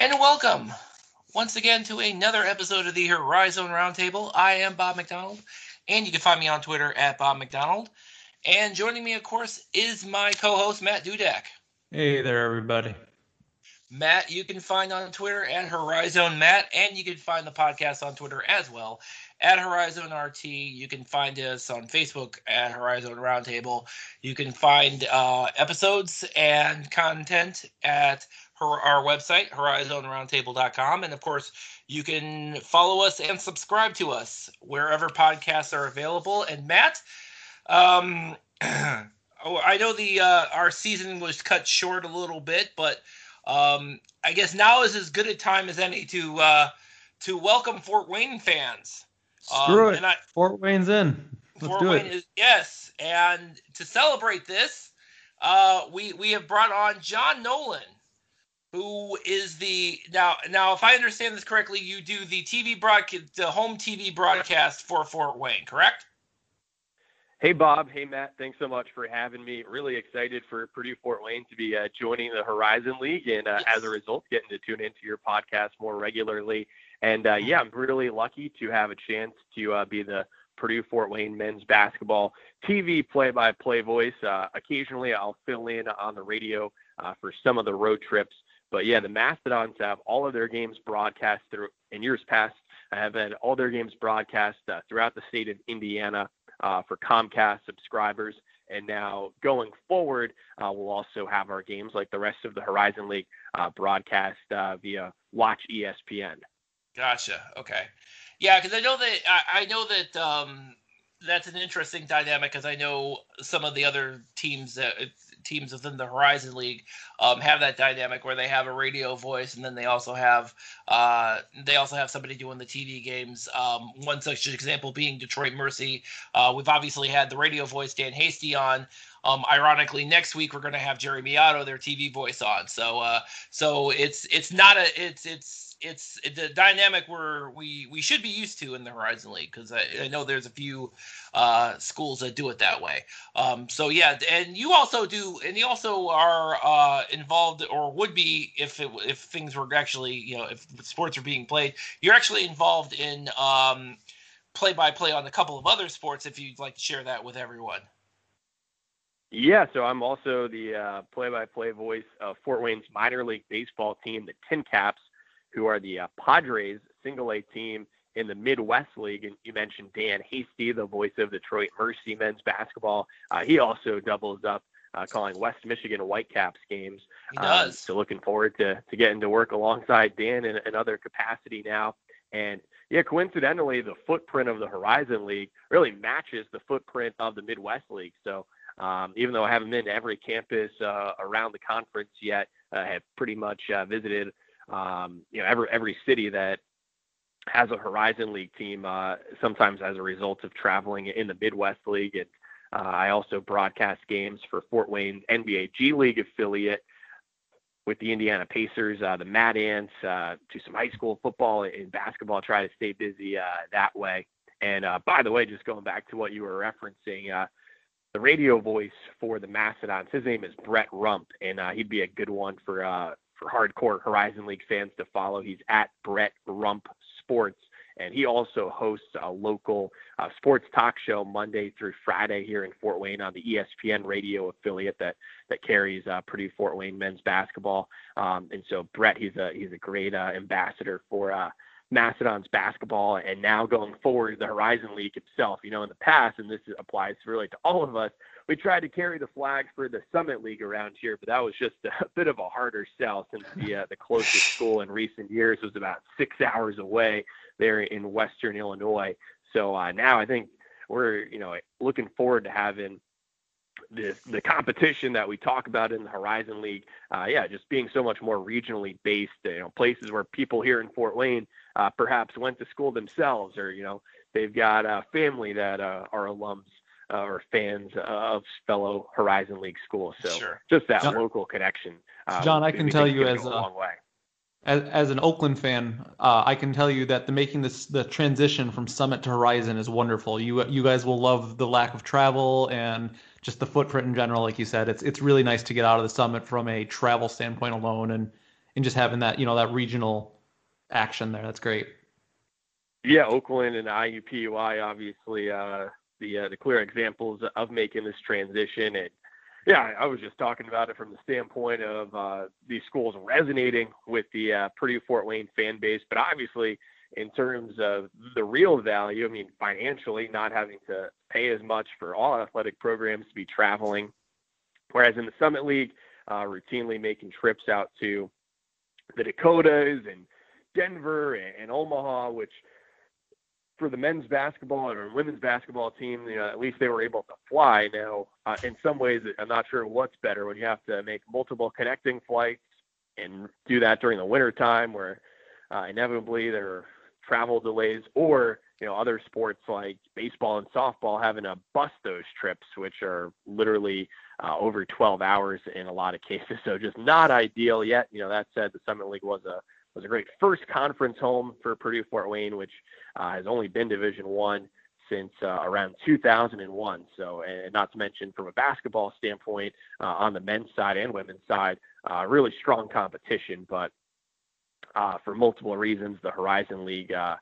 and welcome once again to another episode of the Horizon Roundtable. I am Bob McDonald, and you can find me on Twitter at Bob McDonald. And joining me, of course, is my co-host Matt Dudek. Hey there, everybody. Matt, you can find on Twitter at Horizon Matt, and you can find the podcast on Twitter as well at Horizon RT. You can find us on Facebook at Horizon Roundtable. You can find uh, episodes and content at our website, horizonroundtable.com. And of course, you can follow us and subscribe to us wherever podcasts are available. And Matt, um, oh, I know the uh, our season was cut short a little bit, but um, I guess now is as good a time as any to uh, to welcome Fort Wayne fans. Screw um, it. I, Fort Wayne's in. Let's Fort do Wayne it. Is, yes, and to celebrate this, uh, we we have brought on John Nolan, who is the now now if I understand this correctly, you do the TV broadcast, the home TV broadcast for Fort Wayne, correct? Hey, Bob. Hey, Matt. Thanks so much for having me. Really excited for Purdue Fort Wayne to be uh, joining the Horizon League and, uh, yes. as a result, getting to tune into your podcast more regularly. And uh, yeah, I'm really lucky to have a chance to uh, be the Purdue Fort Wayne men's basketball TV play by play voice. Uh, occasionally, I'll fill in on the radio uh, for some of the road trips. But yeah, the Mastodons have all of their games broadcast through in years past. I have had all their games broadcast throughout the state of Indiana uh, for Comcast subscribers. And now going forward, uh, we'll also have our games like the rest of the Horizon League uh, broadcast uh, via Watch ESPN. Gotcha. Okay. Yeah, because I know that I, I know that um, that's an interesting dynamic because I know some of the other teams that teams within the Horizon League um, have that dynamic where they have a radio voice and then they also have uh, they also have somebody doing the TV games. Um, one such example being Detroit Mercy. Uh, we've obviously had the radio voice Dan Hasty on. Um, ironically, next week we're going to have Jerry Miato, their TV voice, on. So, uh, so it's it's not a it's it's it's the dynamic where we we should be used to in the Horizon League because I, I, know there's a few uh, schools that do it that way. Um, so yeah, and you also do, and you also are uh, involved or would be if it, if things were actually you know if sports were being played, you're actually involved in um, play by play on a couple of other sports. If you'd like to share that with everyone. Yeah, so I'm also the uh, play-by-play voice of Fort Wayne's minor league baseball team, the Tin Caps who are the uh, Padres single A team in the Midwest League. And you mentioned Dan Hasty, the voice of Detroit Mercy men's basketball. Uh, he also doubles up uh, calling West Michigan Whitecaps games. He um, does. Um, so looking forward to, to getting to work alongside Dan in another capacity now. And yeah, coincidentally, the footprint of the Horizon League really matches the footprint of the Midwest League. So um, even though I haven't been to every campus uh, around the conference yet, I have pretty much uh, visited um, you know, every every city that has a Horizon League team, uh, sometimes as a result of traveling in the Midwest League. And uh, I also broadcast games for Fort Wayne NBA G League affiliate with the Indiana Pacers, uh, the Mad Ants, uh, to some high school football and basketball. Try to stay busy uh, that way. And uh, by the way, just going back to what you were referencing, uh, the radio voice for the Mastodons, his name is Brett Rump, and uh, he'd be a good one for uh, for hardcore Horizon League fans to follow. He's at Brett Rump Sports, and he also hosts a local uh, sports talk show Monday through Friday here in Fort Wayne on the ESPN radio affiliate that that carries uh, Purdue Fort Wayne men's basketball. Um, and so Brett, he's a he's a great uh, ambassador for. Uh, Mastodons basketball and now going forward the Horizon League itself. You know, in the past, and this applies really to all of us, we tried to carry the flag for the Summit League around here, but that was just a bit of a harder sell since the uh, the closest school in recent years was about six hours away there in Western Illinois. So uh, now I think we're you know looking forward to having the the competition that we talk about in the Horizon League, uh, yeah, just being so much more regionally based, you know, places where people here in Fort Wayne uh, perhaps went to school themselves, or you know, they've got a family that uh, are alums uh, or fans of fellow Horizon League schools. So sure. just that John, local connection. Uh, John, I can tell you as a, as, as an Oakland fan, uh, I can tell you that the making this the transition from Summit to Horizon is wonderful. You you guys will love the lack of travel and just the footprint in general. Like you said, it's it's really nice to get out of the Summit from a travel standpoint alone and and just having that you know that regional action there. That's great. Yeah, Oakland and IUPUI obviously uh, the uh, the clear examples of making this transition. And yeah, I was just talking about it from the standpoint of uh, these schools resonating with the uh, Purdue Fort Wayne fan base, but obviously in terms of the real value, I mean financially, not having to pay as much for all athletic programs to be traveling, whereas in the Summit League, uh, routinely making trips out to the Dakotas and Denver and, and Omaha, which for the men's basketball or women's basketball team, you know, at least they were able to fly. Now, uh, in some ways, I'm not sure what's better when you have to make multiple connecting flights and do that during the winter time, where uh, inevitably there are travel delays, or you know, other sports like baseball and softball having to bus those trips, which are literally uh, over 12 hours in a lot of cases. So just not ideal yet. You know, that said, the Summit League was a was a great first conference home for Purdue Fort Wayne, which uh, has only been Division One since uh, around 2001. So, and not to mention from a basketball standpoint, uh, on the men's side and women's side, uh, really strong competition. But uh, for multiple reasons, the Horizon League uh,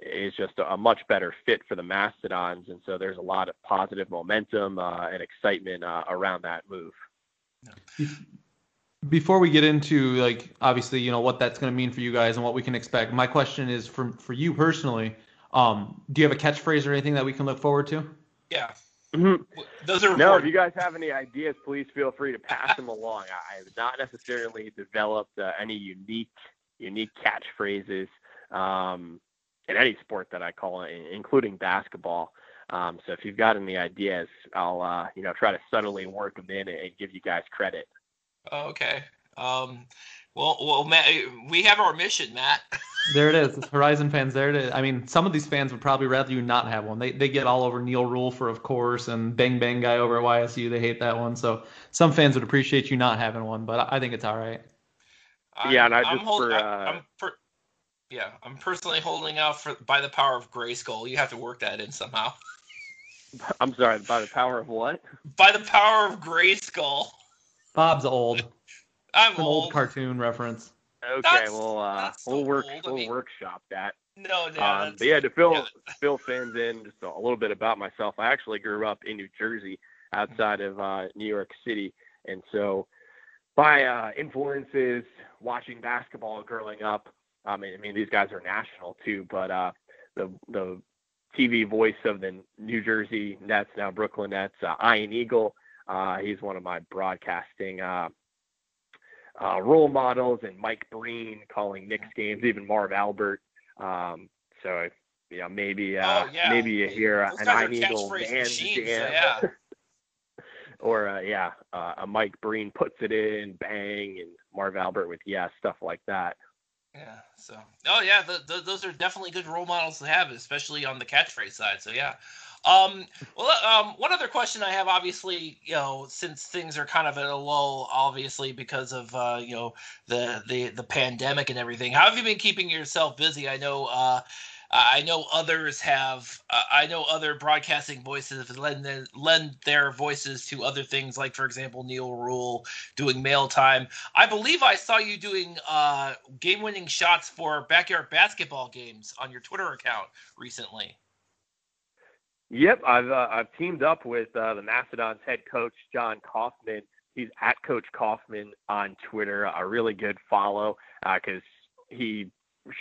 is just a, much better fit for the Mastodons, and so there's a lot of positive momentum and excitement around that move before we get into like obviously you know what that's going to mean for you guys and what we can expect my question is for for you personally um do you have a catchphrase or anything that we can look forward to? Yeah. Mm-hmm. those are no if you guys have any ideas please feel free to pass them along. I have not necessarily developed uh, any unique unique catchphrases um in any sport that i call it including basketball. Um, so if you've got any ideas, I'll uh, you know try to subtly work them in and give you guys credit. Oh, okay. Um, well, well, Matt, we have our mission, Matt. there it is. Horizon fans. There it is. I mean, some of these fans would probably rather you not have one. They they get all over Neil Rule for of course, and Bang Bang guy over at YSU. They hate that one. So some fans would appreciate you not having one, but I think it's all right. I'm, yeah, and I just hold, for, uh... I'm per, yeah, I'm personally holding out for by the power of Grayskull. You have to work that in somehow. I'm sorry, by the power of what? By the power of Grayskull. Bob's old. I'm an old. old. cartoon reference. Okay, that's, well, uh, we'll work old. we'll I mean, workshop that. No, no. Um, but yeah, to fill yeah. fill fans in just a little bit about myself. I actually grew up in New Jersey, outside of uh, New York City, and so my uh, influences watching basketball growing up. I mean, I mean these guys are national too, but uh, the the TV voice of the New Jersey Nets, now Brooklyn Nets, uh, Ian Eagle. Uh, he's one of my broadcasting uh, uh, role models, and Mike Breen calling Knicks games, even Marv Albert. Um, so know, maybe uh, oh, yeah. maybe you hear an Ian Eagle Van Jam. Yeah. or uh, yeah, uh, a Mike Breen puts it in, bang, and Marv Albert with yeah, stuff like that. Yeah. So, oh yeah, the, the, those are definitely good role models to have, especially on the catchphrase side. So yeah. Um, well, um, one other question I have, obviously, you know, since things are kind of at a lull, obviously because of uh, you know the the the pandemic and everything. How have you been keeping yourself busy? I know. Uh, I know others have. Uh, I know other broadcasting voices have lend their, lend their voices to other things, like for example Neil Rule doing mail time. I believe I saw you doing uh, game-winning shots for backyard basketball games on your Twitter account recently. Yep, I've uh, I've teamed up with uh, the Mastodons head coach John Coffman. He's at Coach Coffman on Twitter. A really good follow because uh, he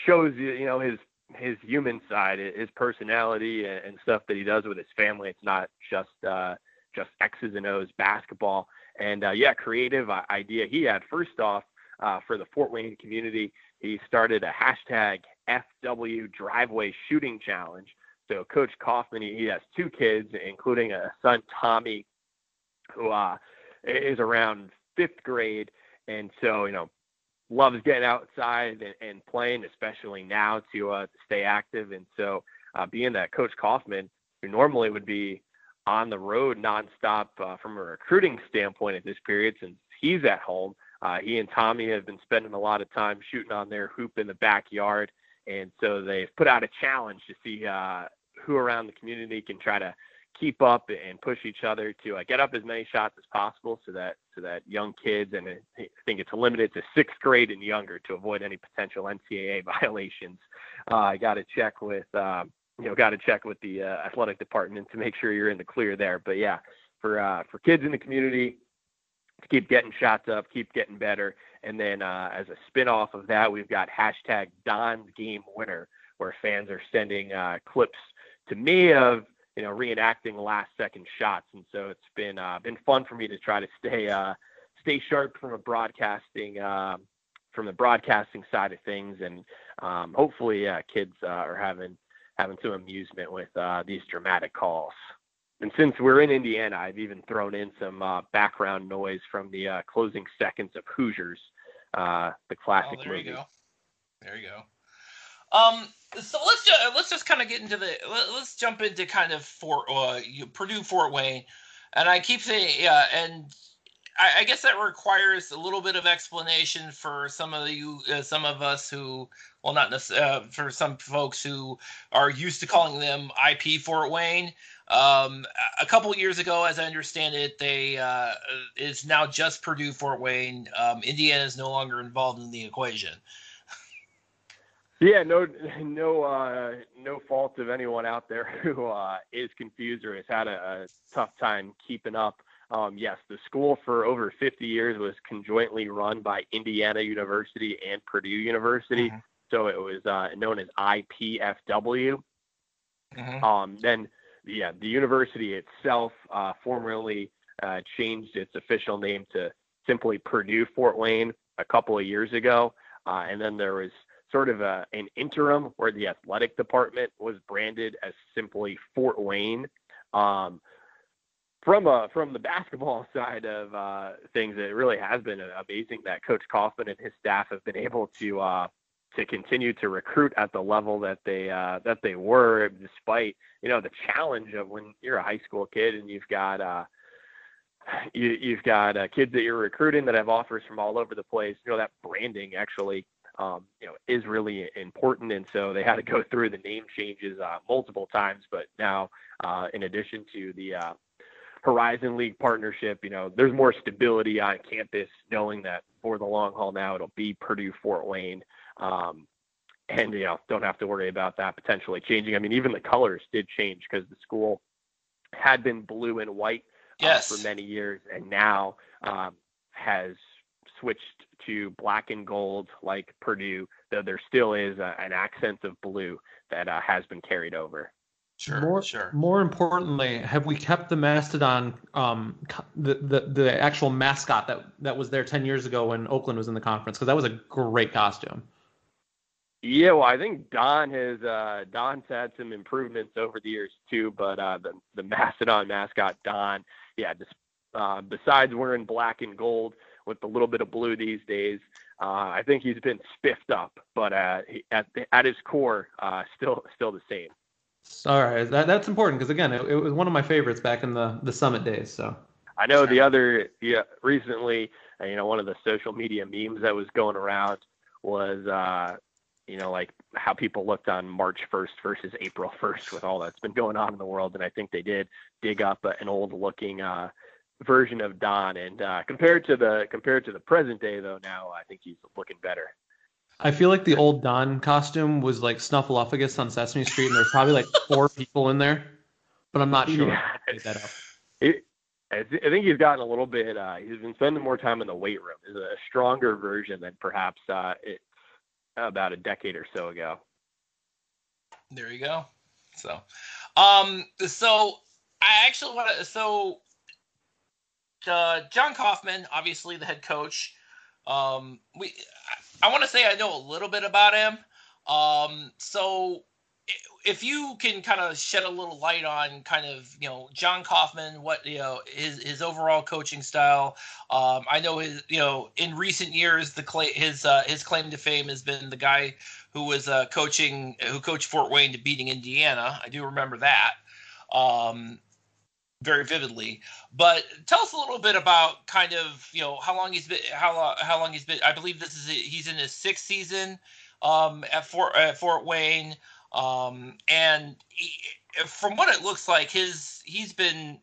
shows you you know his his human side, his personality and, stuff that he does with his family. It's not just uh, just X's and O's basketball. And uh, yeah, creative uh, idea he had. First off, uh, for the Fort Wayne community, he started a hashtag FW Driveway Shooting Challenge so Coach Coffman, he, he has two kids, including a son Tommy, who uh, is around fifth grade, and so you know loves getting outside and, and playing, especially now to uh, stay active. And so uh, being that Coach Coffman, who normally would be on the road nonstop uh, from a recruiting standpoint at this period, since he's at home, uh, he and Tommy have been spending a lot of time shooting on their hoop in the backyard. And so they've put out a challenge to see uh, who around the community can try to keep up and push each other to uh, get up as many shots as possible so that so that young kids and I think it's limited to sixth grade and younger to avoid any potential NCAA violations. Uh, I got to check with uh, you know got to check with the uh, athletic department to make sure you're in the clear there. But yeah, for uh, for kids in the community to keep getting shots up, keep getting better, and then uh, as a spin off of that, we've got hashtag Don's Game Winner, where fans are sending clips to me of you know reenacting last second shots, and so it's been uh, been fun for me to try to stay uh, stay sharp from a broadcasting uh, from the broadcasting side of things, and um, hopefully uh, kids uh, are having having some amusement with uh, these dramatic calls. And since we're in Indiana, I've even thrown in some uh, background noise from the uh, closing seconds of Hoosiers, uh, the classic oh, there movie. You go. There you go. Um, so let's just, let's just kind of get into the let, us jump into kind of Fort uh, Purdue Fort Wayne, and I keep saying yeah, and I, I, guess that requires a little bit of explanation for some of you, uh, some of us who, well, not uh, for some folks who are used to calling them IP Fort Wayne. Um, a couple years ago, as I understand it, they uh, is now just Purdue Fort Wayne. Um, Indiana is no longer involved in the equation. Yeah, no, no, uh, no fault of anyone out there who uh, is confused or has had a, a tough time keeping up. Um, yes, the school for over 50 years was conjointly run by Indiana University and Purdue University, mm-hmm. so it was uh, known as IPFW. Mm-hmm. Um, then, yeah, the university itself uh, formerly uh, changed its official name to simply Purdue Fort Wayne a couple of years ago, uh, and then there was sort of a, an interim where the athletic department was branded as simply Fort Wayne. Um, from a from the basketball side of uh, things, it really has been amazing that Coach Coffman and his staff have been able to uh, to continue to recruit at the level that they uh, that they were, despite you know the challenge of when you're a high school kid and you've got uh, you, you've got uh, kids that you're recruiting that have offers from all over the place. You know that branding actually um, you know, is really important. And so they had to go through the name changes uh, multiple times. But now, uh, in addition to the uh, Horizon League partnership, you know, there's more stability on campus, knowing that for the long haul now it'll be Purdue Fort Wayne. Um, and you know, don't have to worry about that potentially changing. I mean, even the colors did change because the school had been blue and white uh, yes. for many years, and now um, has switched to black and gold like Purdue, though there still is a, an accent of blue that uh, has been carried over. Sure, more, sure. More importantly, have we kept the mastodon, um, the, the the actual mascot that that was there ten years ago when Oakland was in the conference? Because that was a great costume. Yeah, well, I think Don has uh, Don's had some improvements over the years too, but uh, the the mastodon mascot Don, yeah, just uh, besides wearing black and gold, with a little bit of blue these days. Uh, I think he's been spiffed up, but uh, he, at at his core, uh, still still the same. All right, that, that's important because again, it, it, was one of my favorites back in the the summit days. So I know the other yeah recently, uh, you know, one of the social media memes that was going around was uh, you know like how people looked on March 1st versus April 1st with all that's been going on in the world, and I think they did dig up an old looking uh, version of Don. And uh, compared to the compared to the present day, though, now I think he's looking better. I feel like the old Don costume was like Snuffleupagus on Sesame Street, and there's probably like four people in there, but I'm not sure. Yeah. that up. It, I think he's gotten a little bit. Uh, he's been spending more time in the weight room. Is a stronger version than perhaps uh, it, about a decade or so ago. There you go. So, um, so I actually want to. So uh, John Coffman, obviously the head coach. Um, we, I, want to say I know a little bit about him. Um, so if you can kind of shed a little light on kind of you know John Coffman, what you know his his overall coaching style. Um, I know his you know in recent years the clay, his uh, his claim to fame has been the guy who was uh, coaching who coached Fort Wayne to beating Indiana. I do remember that. Um, very vividly. But tell us a little bit about kind of you know how long he's been how how long he's been. I believe this is he's in his sixth season um, at Fort at Fort Wayne. Um, and he, from what it looks like, his he's been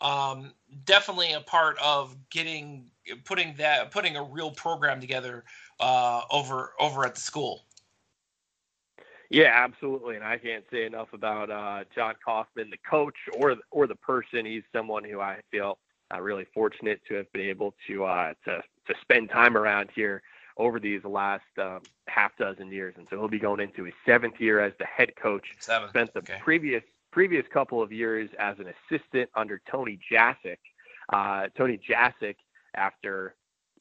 um, definitely a part of getting putting that putting a real program together uh, over over at the school. Yeah, absolutely, and I can't say enough about uh, John Coffman, the coach or or the person. He's someone who I feel uh, really fortunate to have been able to uh, to to spend time around here over these last um, half dozen years, and so he'll be going into his seventh year as the head coach. Seven. Spent the okay. previous previous couple of years as an assistant under Tony Jasick. Uh, Tony Jasick, after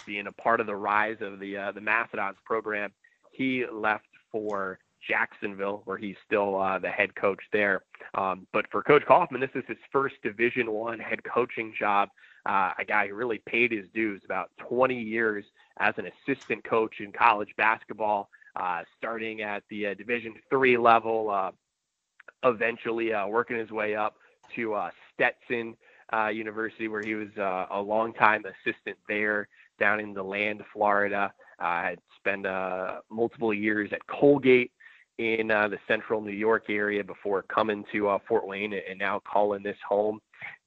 being a part of the rise of the uh, the Mastodons program, he left for Jacksonville, where he's still uh, the head coach there. Um, but for Coach Coffman, this is his first Division One head coaching job. Uh, a guy who really paid his dues, about 20 years as an assistant coach in college basketball, uh, starting at the uh, Division Three level, uh, eventually uh, working his way up to Stetson University, where he was a longtime assistant there down in DeLand, Florida. I had spent multiple years at Colgate in uh, the central New York area before coming to uh, Fort Wayne and now calling this home.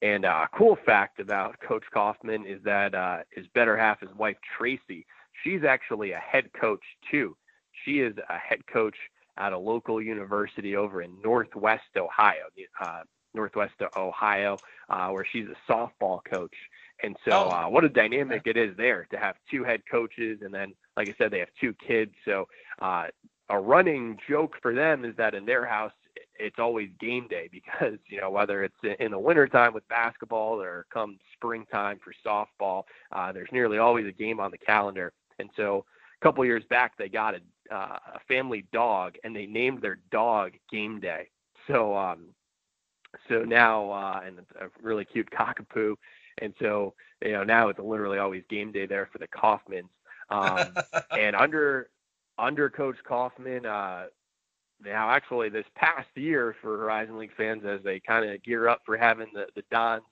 And uh, a cool fact about Coach Coffman is that uh, his better half, his wife Tracy, she's actually a head coach too. She is a head coach at a local university over in Northwest Ohio, uh, Northwest Ohio, uh, where she's a softball coach. And so, oh. uh, what a dynamic it is there to have two head coaches, and then, like I said, they have two kids. So, uh, a running joke for them is that in their house it's always game day because you know whether it's in the wintertime with basketball or come springtime for softball uh, there's nearly always a game on the calendar. And so a couple years back they got a, uh, a family dog and they named their dog game day. So um so now uh and a really cute cockapoo. And so you know now it's literally always game day there for the Coffmans um and under under Coach Coffman. Uh, now, actually, this past year for Horizon League fans, as they kind of gear up for having the the Dons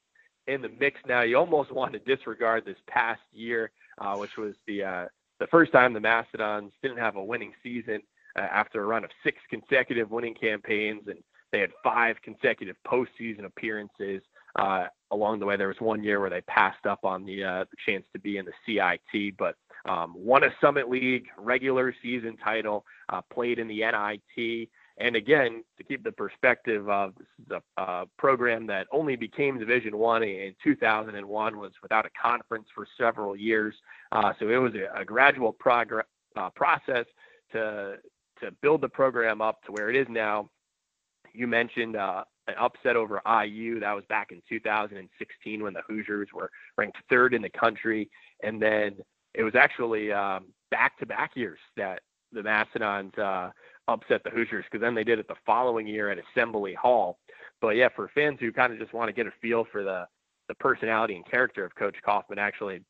in the mix now, you almost want to disregard this past year, uh, which was the uh, the first time the Mastodons didn't have a winning season uh, after a run of six consecutive winning campaigns, and they had five consecutive postseason appearances. Uh, along the way, there was one year where they passed up on the, uh, the chance to be in the CIT, but um, won a Summit League regular season title, uh, played in the NIT. And again, to keep the perspective of this is a, a program that only became Division One in 2001, was without a conference for several years. Uh, so it was a, a gradual progress uh, process to to build the program up to where it is now. You mentioned uh, an upset over IU. That was back in 2016 when the Hoosiers were ranked third in the country, and then it was actually um, back-to-back years that the Mastodons uh, upset the Hoosiers because then they did it the following year at Assembly Hall. But yeah, for fans who kind of just want to get a feel for the the personality and character of Coach Coffman, actually,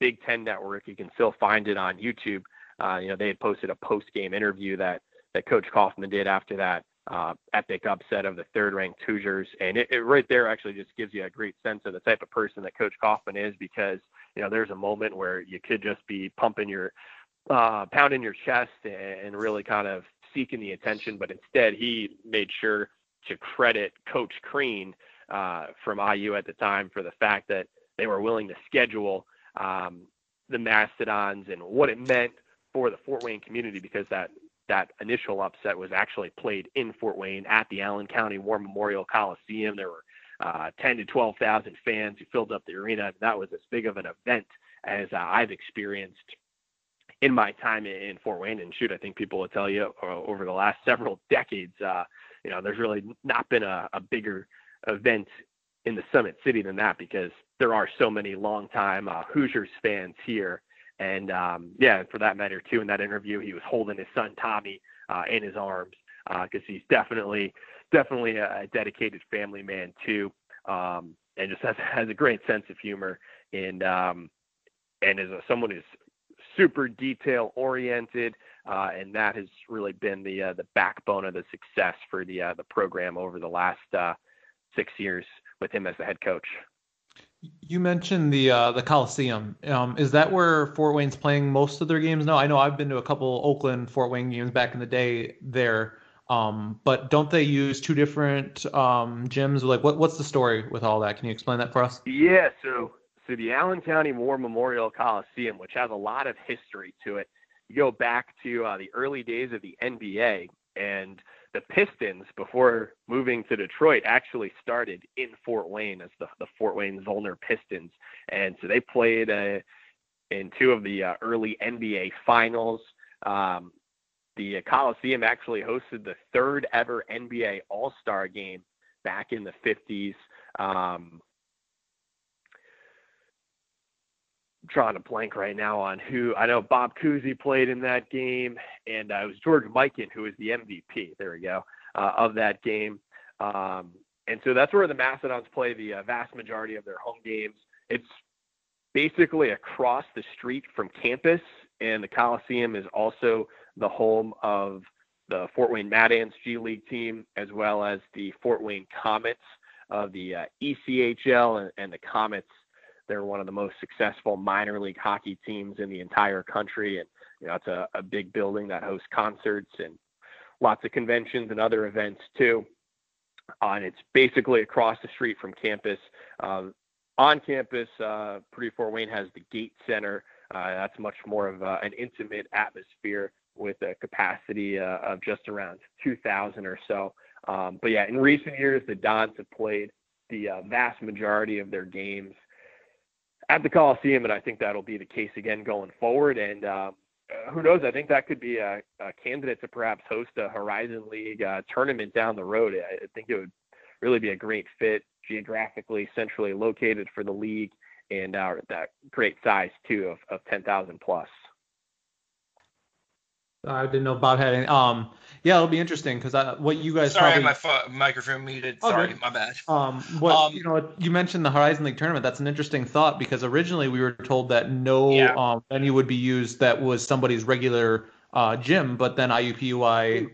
Big Ten Network, you can still find it on YouTube. Uh, you know, they had posted a post-game interview that that Coach Coffman did after that uh, epic upset of the third-ranked Hoosiers, and it, it right there actually just gives you a great sense of the type of person that Coach Coffman is because you know, there's a moment where you could just be pumping your, uh, pounding your chest and really kind of seeking the attention, but instead he made sure to credit Coach Crean uh, from IU at the time for the fact that they were willing to schedule um, the Mastodons and what it meant for the Fort Wayne community because that that initial upset was actually played in Fort Wayne at the Allen County War Memorial Coliseum. There were uh, 10 to 12,000 fans who filled up the arena. That was as big of an event as uh, I've experienced in my time in Fort Wayne. And shoot, I think people will tell you uh, over the last several decades, uh, you know, there's really not been a, a bigger event in the Summit City than that because there are so many longtime uh, Hoosiers fans here. And um, yeah, for that matter too, in that interview, he was holding his son Tommy uh, in his arms because uh, he's definitely definitely a, dedicated family man too, um, and just has has a great sense of humor and um, and is a, someone who's super detail oriented, uh, and that has really been the uh, the backbone of the success for the uh, the program over the last uh, six years with him as the head coach. You mentioned the uh, the Coliseum. Um, is that where Fort Wayne's playing most of their games now? I know I've been to a couple Oakland Fort Wayne games back in the day there. Um, but don't they use two different um, gyms? Like, what what's the story with all that? Can you explain that for us? Yeah. So so the Allen County War Memorial Coliseum, which has a lot of history to it, you go back to uh, the early days of the NBA and the Pistons before moving to Detroit actually started in Fort Wayne as the, the Fort Wayne Zollner Pistons. And so they played uh, in two of the uh, early NBA finals. Um, the Coliseum actually hosted the third ever NBA All Star game back in the 50s. Um, drawing a blank right now on who I know Bob Cousy played in that game, and uh, it was George Mikan who was the MVP. There we go uh, of that game. Um, and so that's where the Mastodons play the uh, vast majority of their home games. It's basically across the street from campus, and the Coliseum is also the home of the Fort Wayne Mad Ants G League team, as well as the Fort Wayne Comets of the uh, ECHL and, and the Comets. They're one of the most successful minor league hockey teams in the entire country, and you know it's a, a big building that hosts concerts and lots of conventions and other events too. Uh, and it's basically across the street from campus. Uh, on campus, uh, Purdue Fort Wayne has the Gate Center. Uh, that's much more of uh, an intimate atmosphere with a capacity uh, of just around 2,000 or so. Um, but yeah, in recent years, the Dons have played the uh, vast majority of their games at the Coliseum, and I think that'll be the case again going forward. And uh, who knows? I think that could be a, a, candidate to perhaps host a Horizon League uh, tournament down the road. I think it would really be a great fit geographically, centrally located for the league, and uh, that great size too of, of 10,000 plus. I didn't know Bob had any. Um, yeah, it'll be interesting because what you guys. Sorry, probably, my fo- microphone muted. Oh, Sorry, my bad. Um, what um, you know, you mentioned the Horizon League tournament. That's an interesting thought because originally we were told that no yeah. um, venue would be used that was somebody's regular uh, gym, but then IUPUI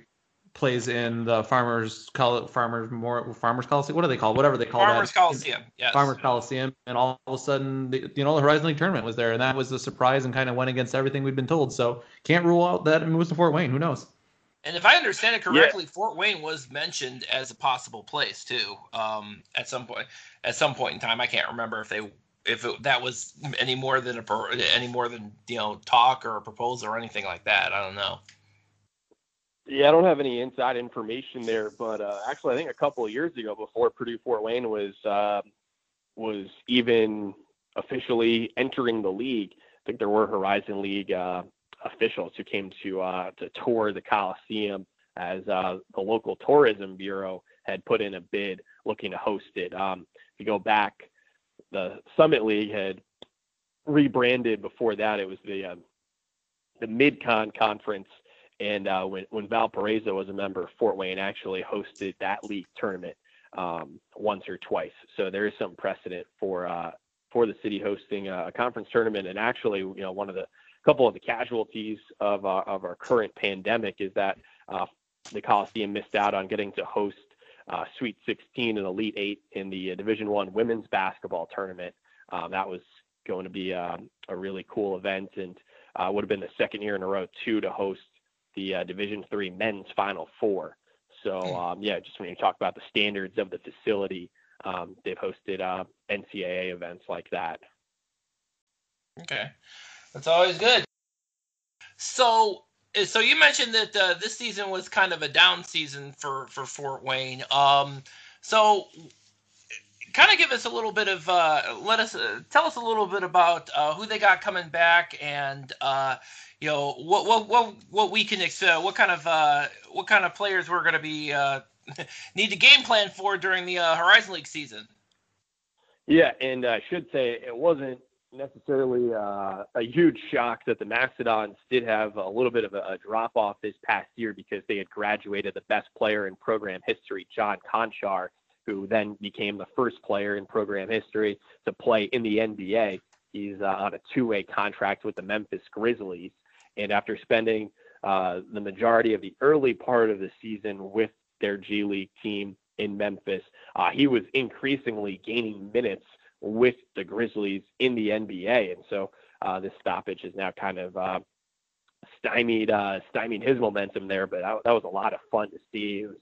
plays in the farmers Col- farmers more farmers coliseum? What do they call whatever they call farmers that. Coliseum yes. Farmers coliseum and all of a sudden the, you know the horizon league tournament was there and that was the surprise and kind of went against everything we'd been told. So can't rule out that it moves to fort wayne. Who knows? And if i understand it correctly yeah. fort wayne was mentioned as a possible place too um, at some point at some point in time. I can't remember if they if it, that was any more than a any more than you know talk or a proposal or anything like that. I don't know yeah, I don't have any inside information there, but uh, actually, I think a couple of years ago, before Purdue Fort Wayne was uh, was even officially entering the league, I think there were Horizon League uh, officials who came to uh, to tour the Coliseum as uh, the local tourism bureau had put in a bid looking to host it. Um, if you go back, the Summit League had rebranded. Before that, it was the uh, the MidCon Conference and uh, when when Valparaiso was a member, Fort Wayne actually hosted that league tournament um, once or twice. So there is some precedent for uh, for the city hosting a conference tournament. And actually, you know, one of the couple of the casualties of uh, of our current pandemic is that uh, the Coliseum missed out on getting to host uh, Sweet 16 and Elite Eight in the uh, Division One women's basketball tournament. Um, that was going to be um, a really cool event and uh, would have been the second year in a row too to host the uh, Division Three men's Final Four. So hmm. um, yeah, just when you talk about the standards of the facility, um, they've hosted uh, NCAA events like that. Okay, that's always good. So, eh, so you mentioned that uh, this season was kind of a down season for for Fort Wayne. Um, so kind of give us a little bit of uh, let us uh, tell us a little bit about uh, who they got coming back and uh, you know what what what what we can expect, what kind of uh, what kind of players we're going to be need to game plan for during the Horizon League season. Yeah, and I should say it wasn't necessarily uh, a huge shock that the Mastodons did have a little bit of a, a, drop off this past year because they had graduated the best player in program history, John Konchar, who then became the first player in program history to play in the NBA. He's uh, on a two-way contract with the Memphis Grizzlies, and after spending uh, the majority of the early part of the season with their G League team in Memphis, uh, he was increasingly gaining minutes with the Grizzlies in the NBA, and so uh, this stoppage is now kind of uh, stymied uh, stymied his momentum there. But that, that was a lot of fun to see. Was,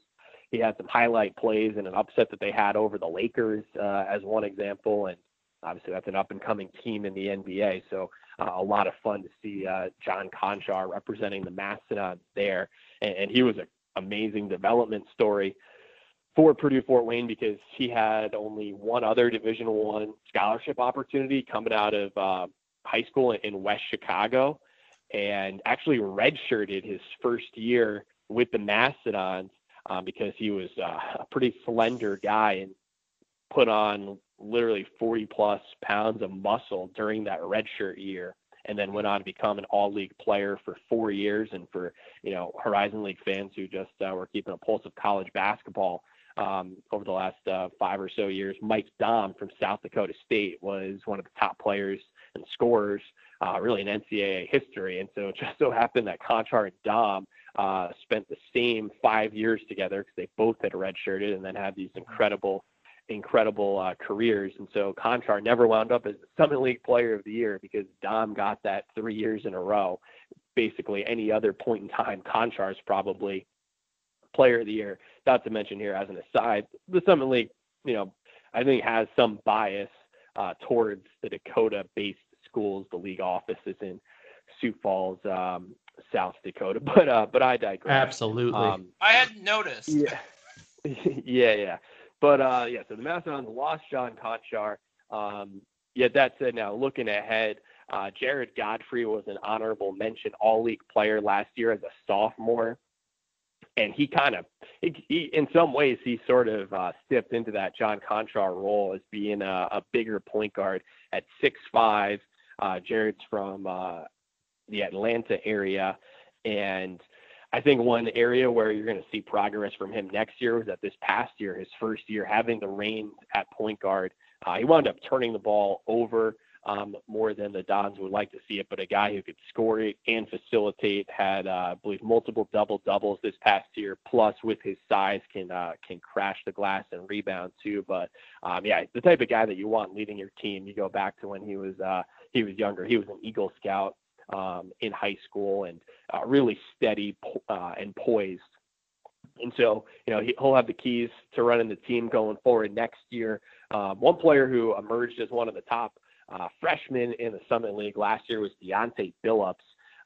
he had some highlight plays and an upset that they had over the Lakers uh, as one example, and obviously that's an up and coming team in the NBA. So uh, a lot of fun to see uh, John Konchar representing the Mastodons there, and, and he was an amazing development story for Purdue Fort Wayne because he had only one other Division One scholarship opportunity coming out of uh, high school in West Chicago, and actually redshirted his first year with the Mastodons um, because he was uh, a pretty slender guy and put on literally 40 plus pounds of muscle during that redshirt year and then went on to become an all league player for four years and for you know horizon league fans who just uh, were keeping a pulse of college basketball um, over the last uh, five or so years. Mike Daum from South Dakota State was one of the top players and scorers, uh, really in NCAA history. And so it just so happened that Konchar and Daum uh, spent the same five years together because they both had redshirted and then had these incredible, incredible uh, careers. And so Konchar never wound up as the Summit League Player of the Year because Daum got that three years in a row. Basically, any other point in time, Konchar is probably Player of the Year. Not to mention here, as an aside, the Summit League, you know, I think has some bias uh, towards the Dakota-based schools. The league office is in Sioux Falls, um, South Dakota. But uh, but I digress. Absolutely. Um, I hadn't noticed. Yeah, yeah, yeah. But uh, yeah, so the Mastodons lost John Konchar. Um, yet that said, now looking ahead, uh, Jarred Godfrey was an honorable mention All League player last year as a sophomore and he kind of he, he, in some ways he sort of uh, stepped into that John Konchar role as being a, a bigger point guard at six five. Uh, Jarred's from uh, the Atlanta area, and I think one area where you're going to see progress from him next year was that this past year, his first year having the reins at point guard, uh, he wound up turning the ball over um, more than the Dons would like to see it. But a guy who could score it and facilitate had, uh, I believe, multiple double doubles this past year. Plus, with his size, can uh, can crash the glass and rebound too. But um, yeah, the type of guy that you want leading your team. You go back to when he was uh, he was younger. He was an Eagle Scout um, in high school and uh, really steady uh, and poised. And so, you know, he'll have the keys to running the team going forward next year. Um, one player who emerged as one of the top uh, freshman in the Summit League last year was Deonte Billups.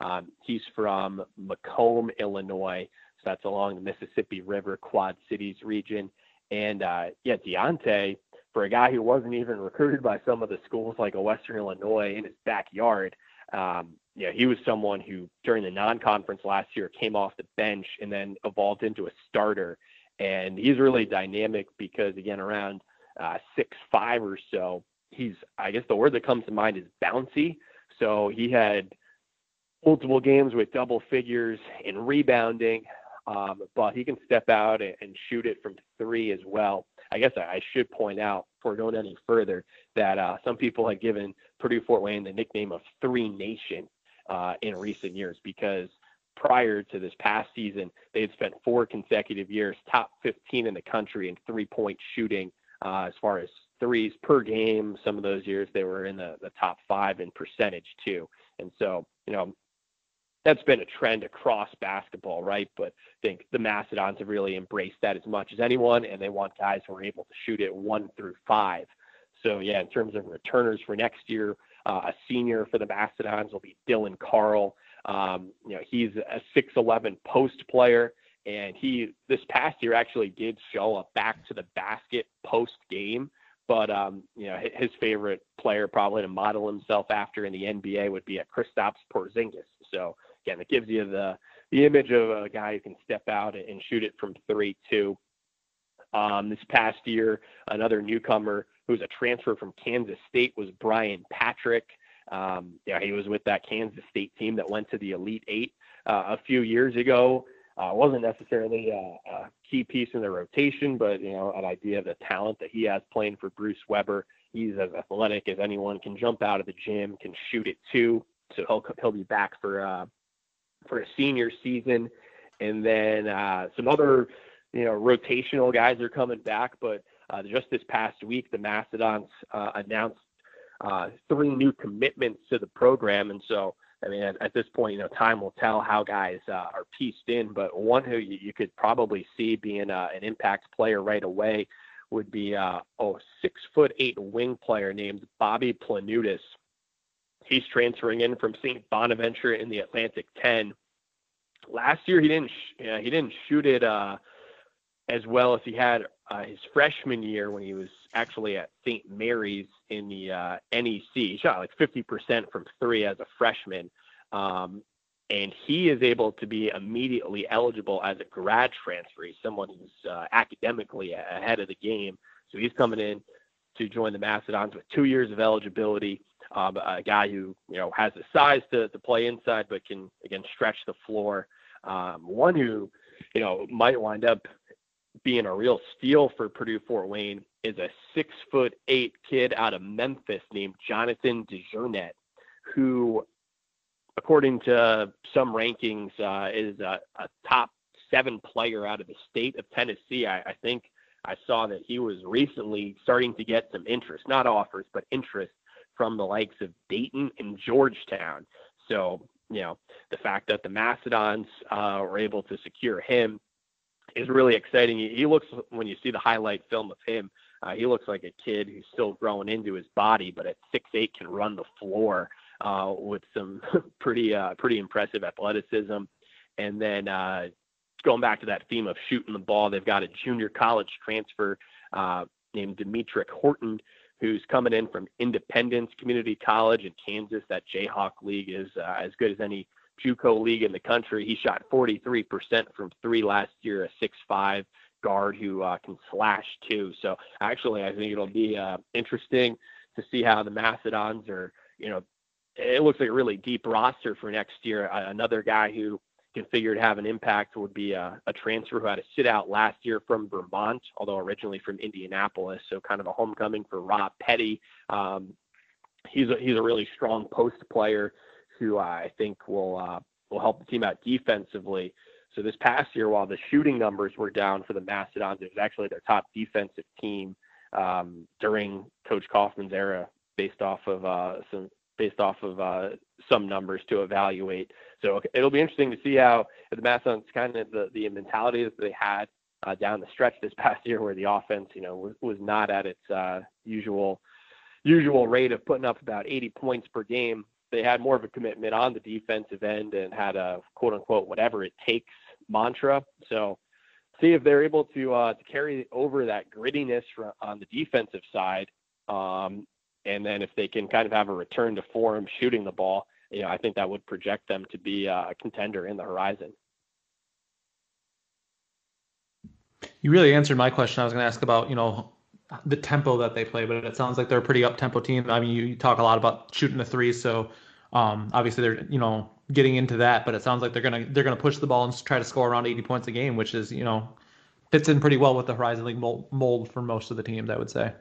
Um, he's from Macomb, Illinois. So that's along the Mississippi River, Quad Cities region. And uh, yeah, Deonte, for a guy who wasn't even recruited by some of the schools like Western Illinois in his backyard, um, yeah, he was someone who during the non-conference last year came off the bench and then evolved into a starter. And he's really dynamic because again, around uh, six five or so, he's I guess the word that comes to mind is bouncy. So he had multiple games with double figures in rebounding, um, but he can step out and, and, shoot it from three as well. I guess I, I should point out, before going any further, that uh, some people had given Purdue Fort Wayne the nickname of Three Nation uh, in recent years because prior to this past season, they had spent four consecutive years top 15 in the country in three point shooting uh, as far as threes per game. Some of those years they were in the, the top five in percentage too. And so, you know, that's been a trend across basketball, right? But I think the Mastodons have really embraced that as much as anyone, and they want guys who are able to shoot it one through five. So, yeah, in terms of returners for next year, a senior for the Mastodons will be Dylan Carl. Um, you know, he's a 6'11 post player, and he this past year actually did show a back to the basket post game. But um, you know, his favorite player probably to model himself after in the NBA would be a Kristaps Porzingis. So again, it gives you the the image of a guy who can step out and shoot it from three too. Um, this past year, another newcomer who's a transfer from Kansas State was Brian Patrick. Um, yeah, he was with that Kansas State team that went to the Elite Eight uh, a few years ago. Uh, wasn't necessarily a, a, key piece in the rotation, but you know, an idea of the talent that he has playing for Bruce Weber. He's as athletic as anyone. Can jump out of the gym, can shoot it too. So he'll he'll be back for uh, for a senior season, and then uh, some other you know rotational guys are coming back. But just this past week, the Mastodons uh, announced uh, three new commitments to the program, and so I mean, at, at this point, you know, time will tell how guys uh, are pieced in. But one who you, you could probably see being uh, an impact player right away would be uh, oh six foot eight wing player named Bobby Planutis. He's transferring in from St. Bonaventure in the Atlantic 10. Last year he didn't sh- uh, he didn't shoot it uh, as well as he had uh, his freshman year when he was actually at St. Mary's in the uh, NEC. He shot like 50% from three as a freshman. Um, and he is able to be immediately eligible as a grad transfer. He's someone who's uh, academically ahead of the game. So he's coming in to join the Mastodons with two years of eligibility. Um, a guy who you know has the size to, to play inside, but can again stretch the floor. Um, one who you know might wind up being a real steal for Purdue Fort Wayne is a six foot eight kid out of Memphis named Jonathan DeJournette, who, according to some rankings, uh, is a, a, top seven player out of the state of Tennessee. I, I think I saw that he was recently starting to get some interest, not offers, but interest from the likes of Dayton and Georgetown. So, you know, the fact that the Mastodons uh, were able to secure him is really exciting. He looks when you see the highlight film of him, uh, he looks like a kid who's still growing into his body, but at six eight can run the floor uh, with some pretty uh, pretty impressive athleticism. And then uh, going back to that theme of shooting the ball, they've got a junior college transfer uh, named Demetric Horton, who's coming in from Independence Community College in Kansas. That Jayhawk League is uh, as good as any JUCO league in the country. He shot 43% from three last year, a six-five guard who uh, can slash too. So actually, I think it'll be uh, interesting to see how the Mastodons are. You know, it looks like a really deep roster for next year. Uh, another guy who can figure to have an impact would be a, a transfer who had a sit out last year from Vermont, although originally from Indianapolis. So kind of a homecoming for Rob Petty. Um, he's a, he's a really strong post player who I think will uh, will help the team out defensively. So this past year, while the shooting numbers were down for the Mastodons, it was actually their top defensive team um, during Coach Coffman's era, based off of uh, some based off of uh, some numbers to evaluate. So it'll be interesting to see how the Mastodons kind of the, the mentality that they had uh, down the stretch this past year, where the offense, you know, was, was not at its uh, usual usual rate of putting up about 80 points per game they had more of a commitment on the defensive end and had a quote unquote whatever it takes mantra. So see if they're able to uh, to carry over that grittiness on the defensive side, um, and then if they can kind of have a return to form shooting the ball, you know, I think that would project them to be a contender in the horizon. You really answered my question. I was going to ask about you know the tempo that they play, but it sounds like they're a pretty up tempo team. I mean, you talk a lot about shooting the three, so um, obviously, they're you know getting into that, but it sounds like they're gonna they're gonna push the ball and try to score around 80 points a game, which is you know fits in pretty well with the Horizon League mold for most of the teams, I would say.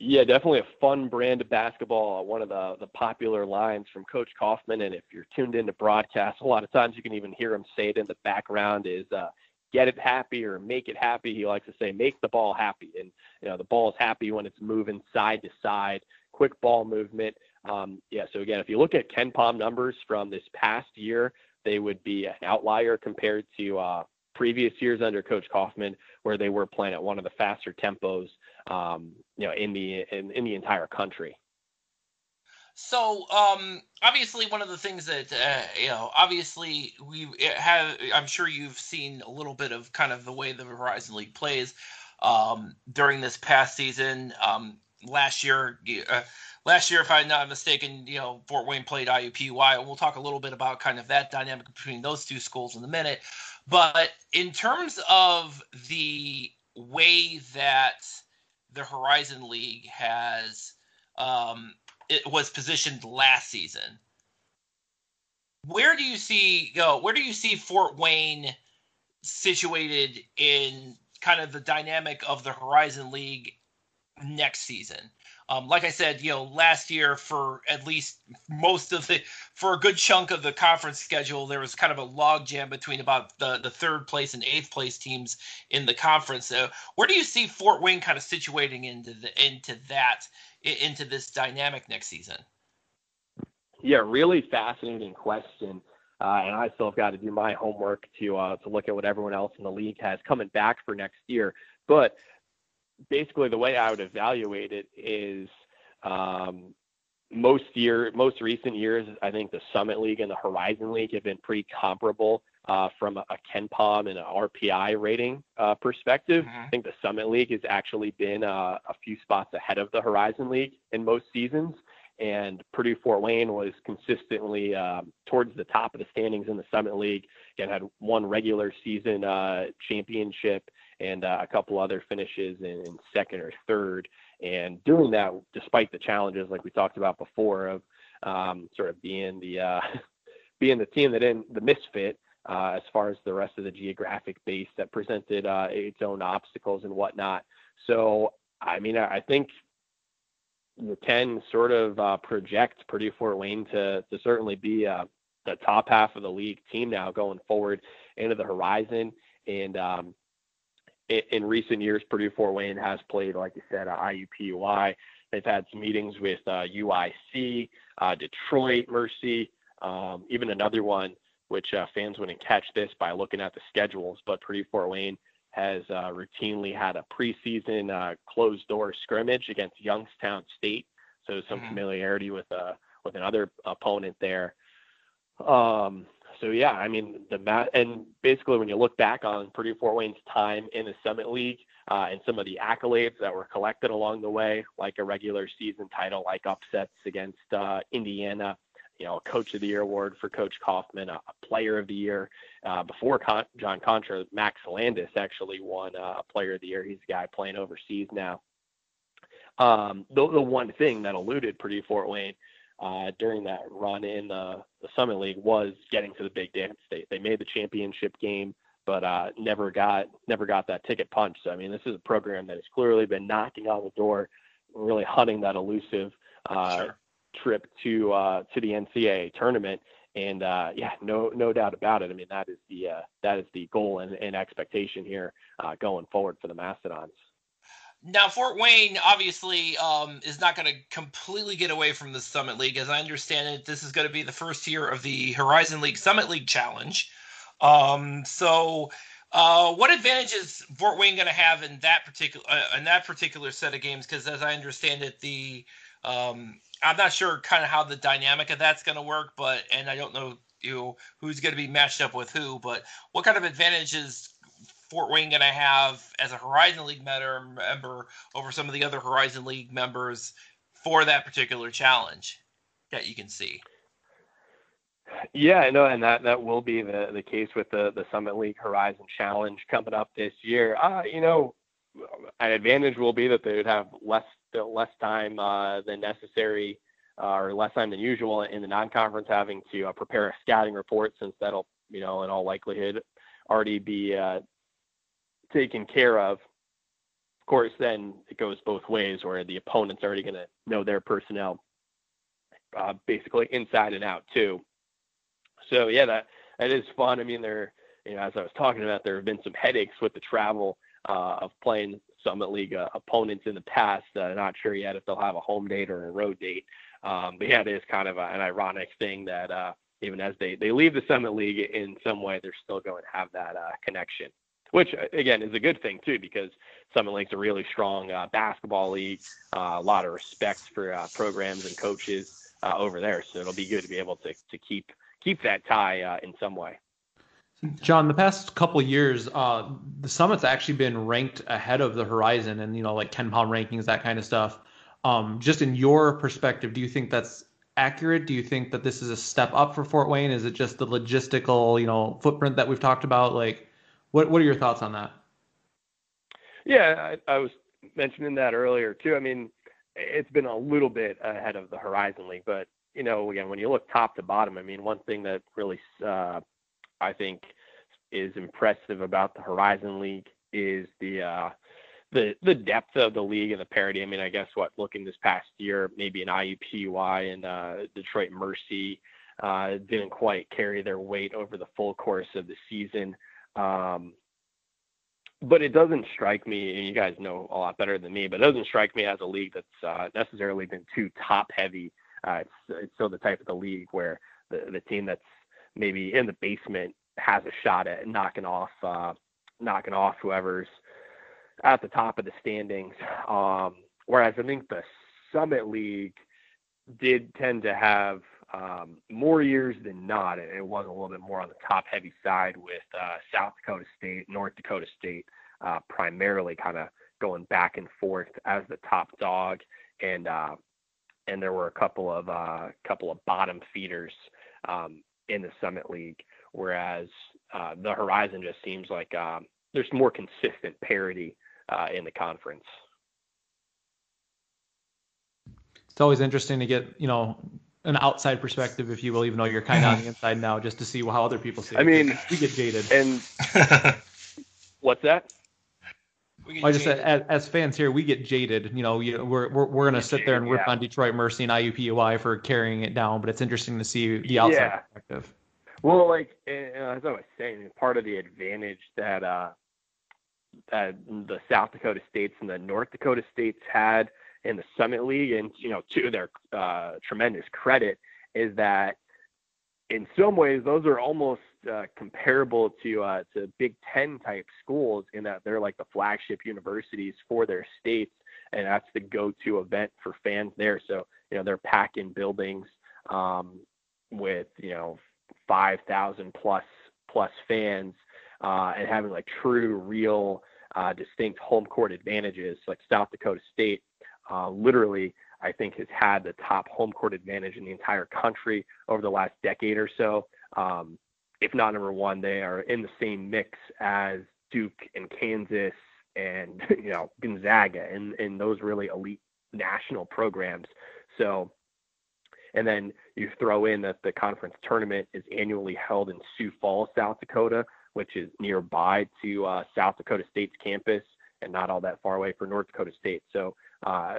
Yeah, definitely a fun brand of basketball. One of the the popular lines from Coach Coffman, and if you're tuned into broadcast, a lot of times you can even hear him say it in the background. Is uh, get it happy or make it happy. He likes to say, make the ball happy, and you know the ball is happy when it's moving side to side, quick ball movement. Um, yeah, so again, if you look at KenPom numbers from this past year, they would be an outlier compared to uh, previous years under Coach Coffman, where they were playing at one of the faster tempos, um, you know, in the in, in the entire country. So, um, obviously, one of the things that uh, you know, obviously, we have. I'm sure you've seen a little bit of kind of the way the Horizon League plays um, during this past season. Um, last year, uh, last year, if I'm not mistaken, you know, Fort Wayne played IUPUI. And we'll talk a little bit about kind of that dynamic between those two schools in a minute. But in terms of the way that the Horizon League has um, it was positioned last season, where do you see know, where do you see Fort Wayne situated in kind of the dynamic of the Horizon League next season? Um, like I said, you know, last year for at least most of the for a good chunk of the conference schedule, there was kind of a logjam between about the the third place and eighth place teams in the conference. So, where do you see Fort Wayne kind of situating into the into that into this dynamic next season? Yeah, really fascinating question. Uh, and I still have got to do my homework to uh, to look at what everyone else in the league has coming back for next year. But basically, the way I would evaluate it is um, most year, most recent years, I think the Summit League and the Horizon League have been pretty comparable uh, from a, a KenPom and an RPI rating uh, perspective. Mm-hmm. I think the Summit League has actually been uh, a few spots ahead of the Horizon League in most seasons and Purdue Fort Wayne was consistently um, towards the top of the standings in the Summit League. and had one regular season uh, championship and uh, a couple other finishes in, in, second or third. And doing that despite the challenges, like we talked about before, of um, sort of being the uh, being the team that in the misfit uh, as far as the rest of the geographic base that presented uh, its own obstacles and whatnot. So I mean, I think the ten sort of uh, project Purdue Fort Wayne to to certainly be uh, the top half of the league team now going forward into the horizon. And um, in, recent years, Purdue Fort Wayne has played, like you said, IUPUI. They've had some meetings with uh, UIC, uh, Detroit Mercy, um, even another one, which uh, fans wouldn't catch this by looking at the schedules. But Purdue Fort Wayne has uh, routinely had a preseason uh, closed door scrimmage against Youngstown State, so some mm-hmm. familiarity with uh, with another opponent there. Um, so yeah, I mean the mat and basically when you look back on Purdue Fort Wayne's time in the Summit League uh, and some of the accolades that were collected along the way, like a regular season title, like upsets against uh, Indiana, you know, a Coach of the Year award for Coach Coffman, a, a Player of the Year. Uh, before Con- John Konchar, Max Landis actually won uh, a Player of the Year. He's a guy playing overseas now. Um, the, the one thing that eluded Purdue Fort Wayne uh, during that run in the, the Summit League was getting to the Big Dance State. They made the championship game, but uh, never got never got that ticket punch. So I mean, this is a program that has clearly been knocking on the door, really hunting that elusive uh, sure trip to uh, to the NCAA tournament. And uh, yeah, no no doubt about it. I mean, that is the uh, that is the goal and, and expectation here uh, going forward for the Mastodons. Now, Fort Wayne obviously um, is not going to completely get away from the Summit League. As I understand it, this is going to be the first year of the Horizon League Summit League Challenge. Um, so, uh, what advantage is Fort Wayne going to have in that particular uh, in that particular set of games? Because as I understand it, the um, I'm not sure kind of how the dynamic of that's going to work, but and I don't know you know, who's going to be matched up with who, but what kind of advantages Fort Wayne going to have as a Horizon League member over some of the other Horizon League members for that particular challenge that you can see? Yeah, I know, and that that will be the the case with the the Summit League Horizon Challenge coming up this year. Uh, you know, an advantage will be that they would have less less time uh, than necessary uh, or less time than usual in the non-conference having to uh, prepare a scouting report since that'll you know in all likelihood already be uh, taken care of. Of course, then it goes both ways where the opponent's already going to know their personnel uh, basically inside and out too. So yeah, that that is fun. I mean, there you know as I was talking about, there have been some headaches with the travel uh, of playing Summit League uh, opponents in the past. Uh, not sure yet if they'll have a home date or a road date. Um, but yeah, it is kind of a, an ironic thing that uh, even as they, they leave the Summit League in some way, they're still going to have that uh, connection, which again is a good thing too because Summit League's a really strong uh, basketball league, uh, a lot of respect for uh, programs and coaches uh, over there. So it'll be good to be able to to keep keep that tie uh, in some way. John, the past couple years, uh, the summit's actually been ranked ahead of the horizon, and you know, like KenPom rankings, that kind of stuff. Um, just in your perspective, do you think that's accurate? Do you think that this is a step up for Fort Wayne? Is it just the logistical, you know, footprint that we've talked about? Like, what what are your thoughts on that? Yeah, I, I was mentioning that earlier too. I mean, it's been a little bit ahead of the Horizon League, but you know, again, when you look top to bottom, I mean, one thing that really uh, I think is impressive about the Horizon League is the uh, the the depth of the league and the parity. I mean, I guess what looking this past year, maybe an IUPUI and uh, Detroit Mercy uh, didn't quite carry their weight over the full course of the season. Um, but it doesn't strike me, and you guys know a lot better than me, but it doesn't strike me as a league that's uh, necessarily been too top heavy Uh, it's it's still the type of the league where the the team that's maybe in the basement has a shot at knocking off uh, knocking off whoever's at the top of the standings. Um, whereas I think the Summit League did tend to have um, more years than not, it was a little bit more on the top heavy side with uh, South Dakota State, North Dakota State, uh, primarily kind of going back and forth as the top dog, and uh, and there were a couple of uh, couple of bottom feeders um, in the Summit League, whereas uh, the Horizon just seems like um, there's more consistent parity uh, in the conference. It's always interesting to get you know an outside perspective, if you will, even though you're kind of on the inside now, just to see how other people see it. I mean, we get jaded. And what's that? I just said, as, as, fans here, we get jaded. You know, you, we're we're, we're gonna sit there and rip yeah. on Detroit Mercy and IUPUI for carrying it down, but it's interesting to see the outside yeah. perspective. Well, like as I was saying, part of the advantage that uh, that the South Dakota states and the North Dakota states had in the Summit League, and you know, to their uh, tremendous credit, is that in some ways those are almost uh, comparable to uh, to Big Ten type schools in that they're like the flagship universities for their states, and that's the go-to event for fans there. So you know they're packing buildings um, with you know five thousand plus plus fans uh, and having like true, real, uh, distinct home court advantages. Like South Dakota State, uh, literally, I think has had the top home court advantage in the entire country over the last decade or so. Um, if not number one, they are in the same mix as Duke and Kansas and you know Gonzaga and and those really elite national programs. So, and then you throw in that the conference tournament is annually held in Sioux Falls, South Dakota, which is nearby to uh, South Dakota State's campus and not all that far away for North Dakota State. So, uh,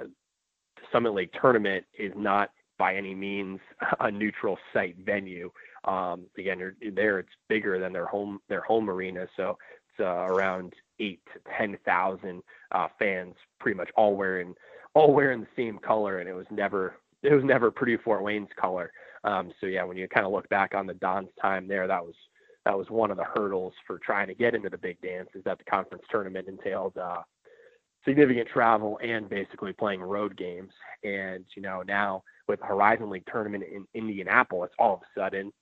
Summit League tournament is not by any means a neutral site venue. Um, again, you're, there it's bigger than their home their home arena, so it's uh, around eight to ten thousand uh, fans, pretty much all wearing all wearing the same color, and it was never it was never Purdue Fort Wayne's color. Um, so yeah, when you kind of look back on the Don's time there, that was that was one of the hurdles for trying to get into the big dance is that the conference tournament entailed uh, significant travel and basically playing road games. And you know now with Horizon League tournament in Indianapolis, all of a sudden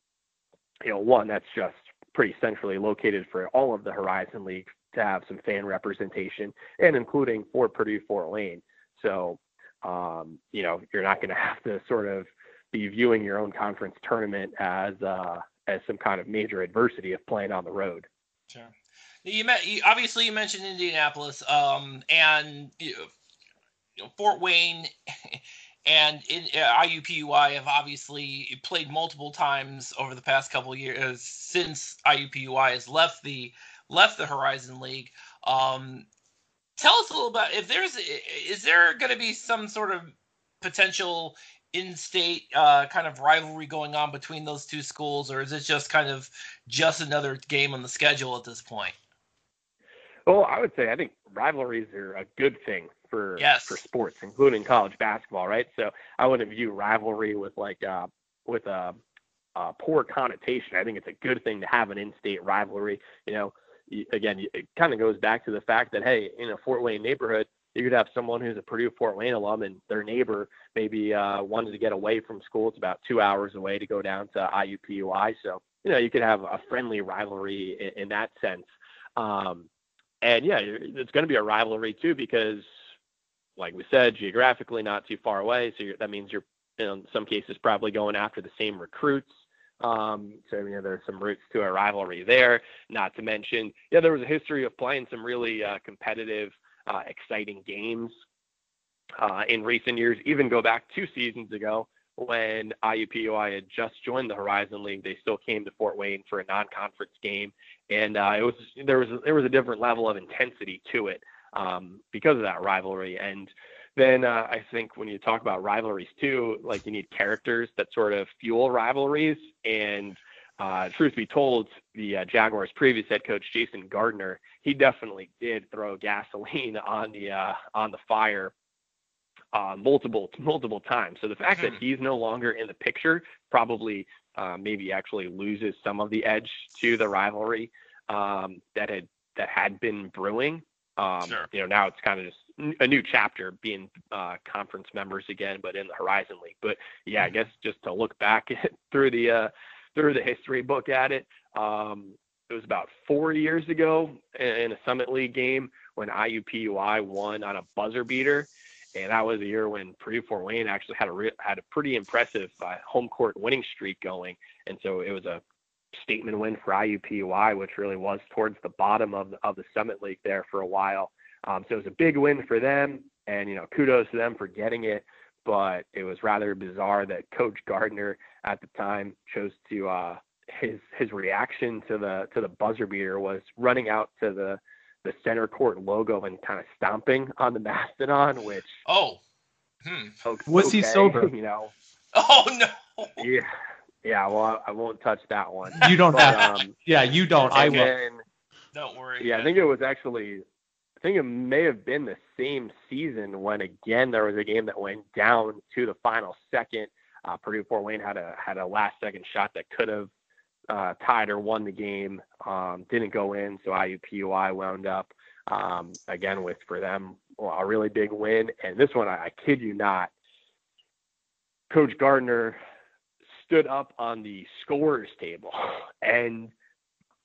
you know, one that's just pretty centrally located for all of the Horizon League to have some fan representation, and including for Purdue Fort Wayne. So, um, you know, you're not going to have to sort of be viewing your own conference tournament as uh, as some kind of major adversity of playing on the road. Sure. You, met, you obviously you mentioned Indianapolis, um, and you know, Fort Wayne and in, uh, IUPUI have obviously played multiple times over the past couple years since IUPUI has left the left the Horizon League. Um, tell us a little about if there's is there going to be some sort of potential in-state uh, kind of rivalry going on between those two schools, or is it just kind of just another game on the schedule at this point? Well, I would say I think rivalries are a good thing for yes. for sports, including college basketball, right? So I wouldn't view rivalry with like uh, with a, a poor connotation. I think it's a good thing to have an in-state rivalry. You know, again, it kind of goes back to the fact that hey, in a Fort Wayne neighborhood, you could have someone who's a Purdue Fort Wayne alum and their neighbor maybe uh, wanted to get away from school. It's about two hours away to go down to IUPUI. So you know, you could have a friendly rivalry in, in that sense. Um, and yeah, it's going to be a rivalry too because like we said, geographically not too far away. So that means you're in some cases probably going after the same recruits. Um, so you know there's some roots to a rivalry there. Not to mention, yeah, there was a history of playing some really uh, competitive, uh, exciting games uh, in recent years. Even go back two seasons ago when IUPUI had just joined the Horizon League, they still came to Fort Wayne for a non-conference game, and uh, it was there was there was a different level of intensity to it um, because of that rivalry. And then uh, I think when you talk about rivalries too, like you need characters that sort of fuel rivalries. And uh, truth be told, the uh, Jaguars' previous head coach Jason Gardner, he definitely did throw gasoline on the uh, on the fire uh, multiple multiple times. So the fact that hmm. he's no longer in the picture probably uh, maybe actually loses some of the edge to the rivalry um, that had that had been brewing. Um, sure. You know, now it's kind of just a new chapter being uh, conference members again, but in the Horizon League. But yeah, I mm-hmm. guess just to look back through the uh, through the history book at it, um, it was about four years ago in a Summit League game when IUPUI won on a buzzer beater, and that was a year when Purdue Fort Wayne actually had a re- had a pretty impressive uh, home court winning streak going, and so it was a statement win for IUPUI, which really was towards the bottom of the, of the Summit League there for a while. Um, so it was a big win for them, and you know, kudos to them for getting it. But it was rather bizarre that Coach Gardner at the time chose to uh, his his reaction to the to the buzzer beater was running out to the the center court logo and kind of stomping on the mastodon, which oh, hmm. was he sober? You know. Oh no. Yeah, yeah. Well, I, I won't touch that one. You don't but, have. Um, yeah, you don't. I will. Don't worry. Yeah, I think it was actually think it may have been the same season when again there was a game that went down to the final second. Uh, Purdue Fort Wayne had a had a last second shot that could have uh, tied or won the game. Um, didn't go in, so IUPUI wound up um, again with for them a really big win. And this one, I, I kid you not, Coach Gardner stood up on the scorers table, and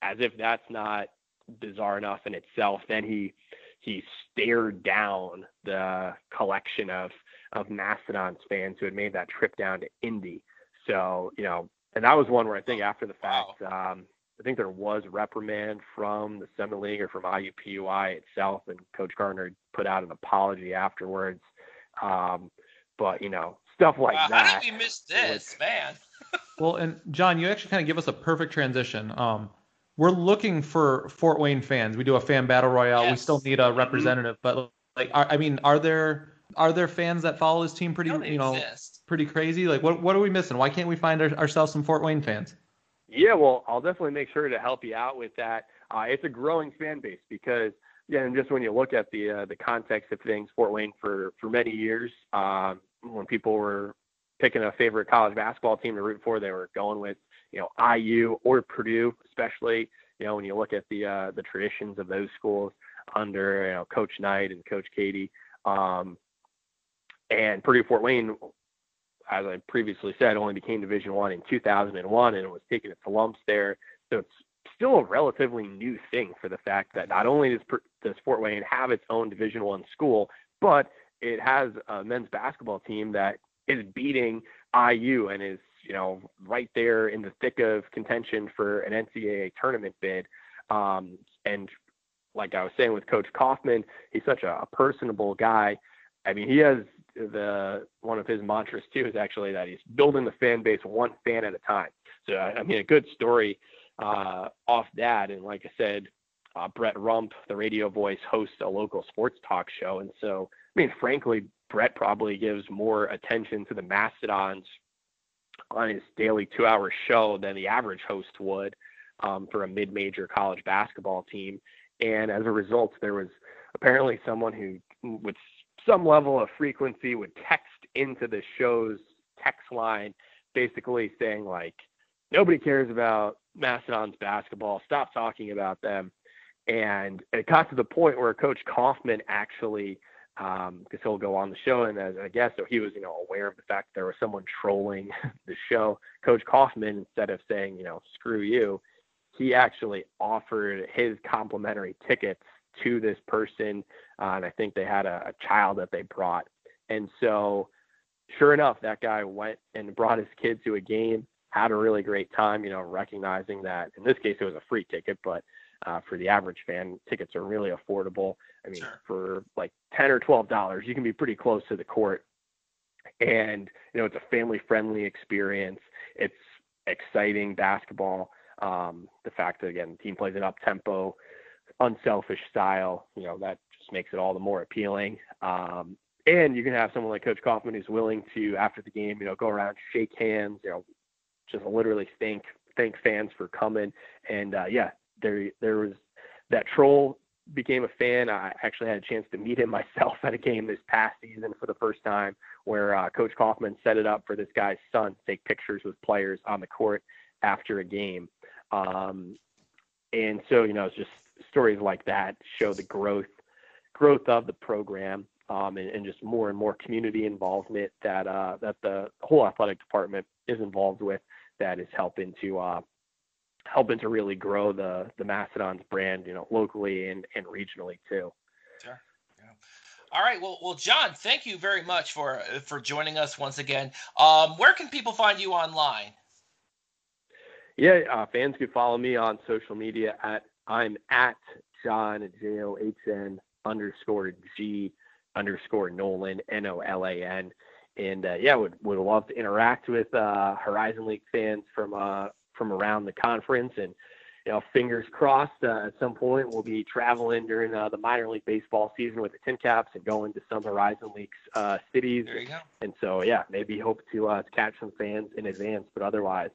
as if that's not bizarre enough in itself, then he he stared down the collection of of Mastodon's fans who had made that trip down to Indy. So, you know, and that was one where I think after the fact, wow. um, I think there was reprimand from the Summit League or from IUPUI itself, and Coach Gardner put out an apology afterwards. Um, but you know, stuff like wow, that. How did we miss this, man? well, and John, you actually kind of give us a perfect transition. Um, we're looking for Fort Wayne fans. We do a fan battle royale. Yes. We still need a mm-hmm. representative, but like, I mean, are there are there fans that follow this team pretty, you know, exist. pretty crazy? Like, what what are we missing? Why can't we find our, ourselves some Fort Wayne fans? Yeah, well, I'll definitely make sure to help you out with that. Uh, it's a growing fan base because, yeah, and just when you look at the uh, the context of things, Fort Wayne for for many years, um, when people were picking a favorite college basketball team to root for, they were going with you know, IU or Purdue, especially, you know, when you look at the uh, the traditions of those schools under you know Coach Knight and Coach Keady, um, and Purdue Fort Wayne, as I previously said, only became Division One in 2001, and it was taking its lumps there. So it's still a relatively new thing for the fact that not only does, does Fort Wayne have its own Division One school, but it has a men's basketball team that is beating IU and is you know, right there in the thick of contention for an NCAA tournament bid. Um, and like I was saying with Coach Coffman, he's such a, personable guy. I mean, he has the one of his mantras too is actually that he's building the fan base one fan at a time. So I mean, a good story uh, off that. And like I said, uh, Brett Rump, the radio voice, hosts a local sports talk show, and so I mean, frankly, Brett probably gives more attention to the Mastodons on his daily two hour show than the average host would um, for a mid major college basketball team. And as a result, there was apparently someone who, with some level of frequency, would text into the show's text line basically saying, like, nobody cares about Mastodon's basketball, stop talking about them. And it got to the point where Coach Coffman actually um, because he'll go on the show and as a guest, so he was, you know, aware of the fact there was someone trolling the show. Coach Coffman, instead of saying, you know, screw you, he actually offered his complimentary tickets to this person, uh, and I think they had a, a child that they brought, and so sure enough, that guy went and brought his kid to a game, had a really great time, you know, recognizing that in this case it was a free ticket, but uh, for the average fan, tickets are really affordable. I mean, sure. for like ten or twelve dollars, you can be pretty close to the court, and you know it's a family-friendly experience. It's exciting basketball. Um, the fact that again, the team plays an up-tempo, unselfish style, you know, that just makes it all the more appealing. Um, and you can have someone like Coach Coffman who's willing to, after the game, you know, go around, shake hands, you know, just literally thank thank fans for coming. And uh, yeah, there there was that troll became a fan. I actually had a chance to meet him myself at a game this past season for the first time, where uh, Coach Coffman set it up for this guy's son to take pictures with players on the court after a game. Um, and so, you know, it's just stories like that show the growth growth of the program um, and, and, just more and more community involvement that uh, that the whole athletic department is involved with that is helping to uh, helping to really grow the the Mastodons brand, you know, locally and, and regionally too. Sure. Yeah. All right. Well, well, John, thank you very much for for joining us once again. Um, where can people find you online? Yeah, uh, fans can follow me on social media at I'm at John J O H N underscore G underscore Nolan N O L A N. And uh, yeah, would would love to interact with uh, Horizon League fans from uh, from around the conference, and you know, fingers crossed. Uh, at some point, we'll be traveling during uh, the minor league baseball season with the TinCaps and going to some Horizon League uh, cities. There you go. And so yeah, maybe hope to to catch some fans in advance, but otherwise,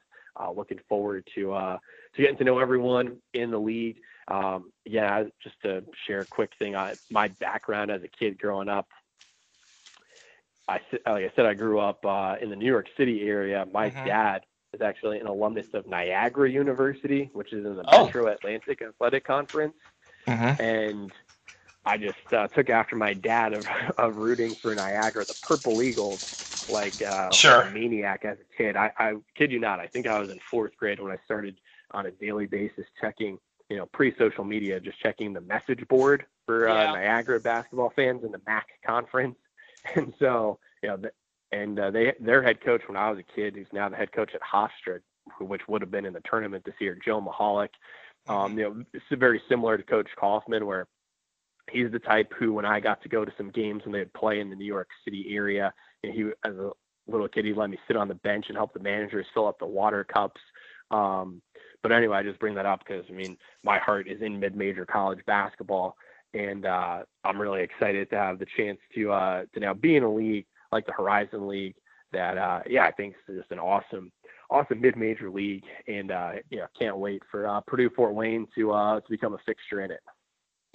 looking forward to to getting to know everyone in the league. Um, yeah, just to share a quick thing, I, my background as a kid growing up, I like I said, I grew up uh, in the New York City area. My mm-hmm. dad is actually an alumnus of Niagara University, which is in the oh. Metro Atlantic Athletic Conference, mm-hmm. and I just uh, took after my dad of, of rooting for Niagara, the Purple Eagles, like, uh, sure. like a maniac as a kid. I, I kid you not, I think I was in fourth grade when I started on a daily basis checking you know, pre-social media, just checking the message board for uh, Niagara basketball fans in the MAAC conference, and so you know, the, and uh, they their head coach when I was a kid, who's now the head coach at Hofstra, which would have been in the tournament this year, Joe Mihalich. Um, mm-hmm. you know, it's very similar to Coach Coffman, where he's the type who, when I got to go to some games when they'd play in the New York City area, know, he as a little kid, he let me sit on the bench and help the managers fill up the water cups. Um, but anyway, I just bring that up because I mean, my heart is in mid-major college basketball, and uh, I'm really excited to have the chance to uh, to now be in a league like the Horizon League. That uh, yeah, I think is just an awesome, awesome mid-major league, and uh, yeah, can't wait for uh, Purdue Fort Wayne to uh, to become a fixture in it.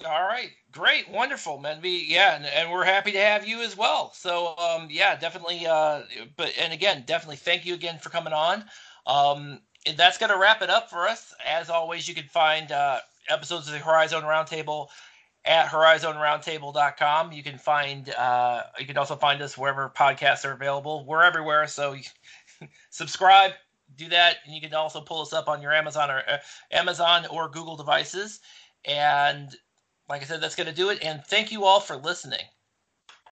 All right, great, wonderful, man. We yeah, and, and, we're happy to have you as well. So um, yeah, definitely. Uh, but and again, definitely thank you again for coming on. Um, that's going to wrap it up for us. As always, you can find uh, episodes of the Horizon Roundtable at horizonroundtable.com. You can find uh, you can also find us wherever podcasts are available. We're everywhere, so subscribe, do that, and you can also pull us up on your Amazon or uh, Amazon or Google devices. And like I said, that's going to do it. And thank you all for listening.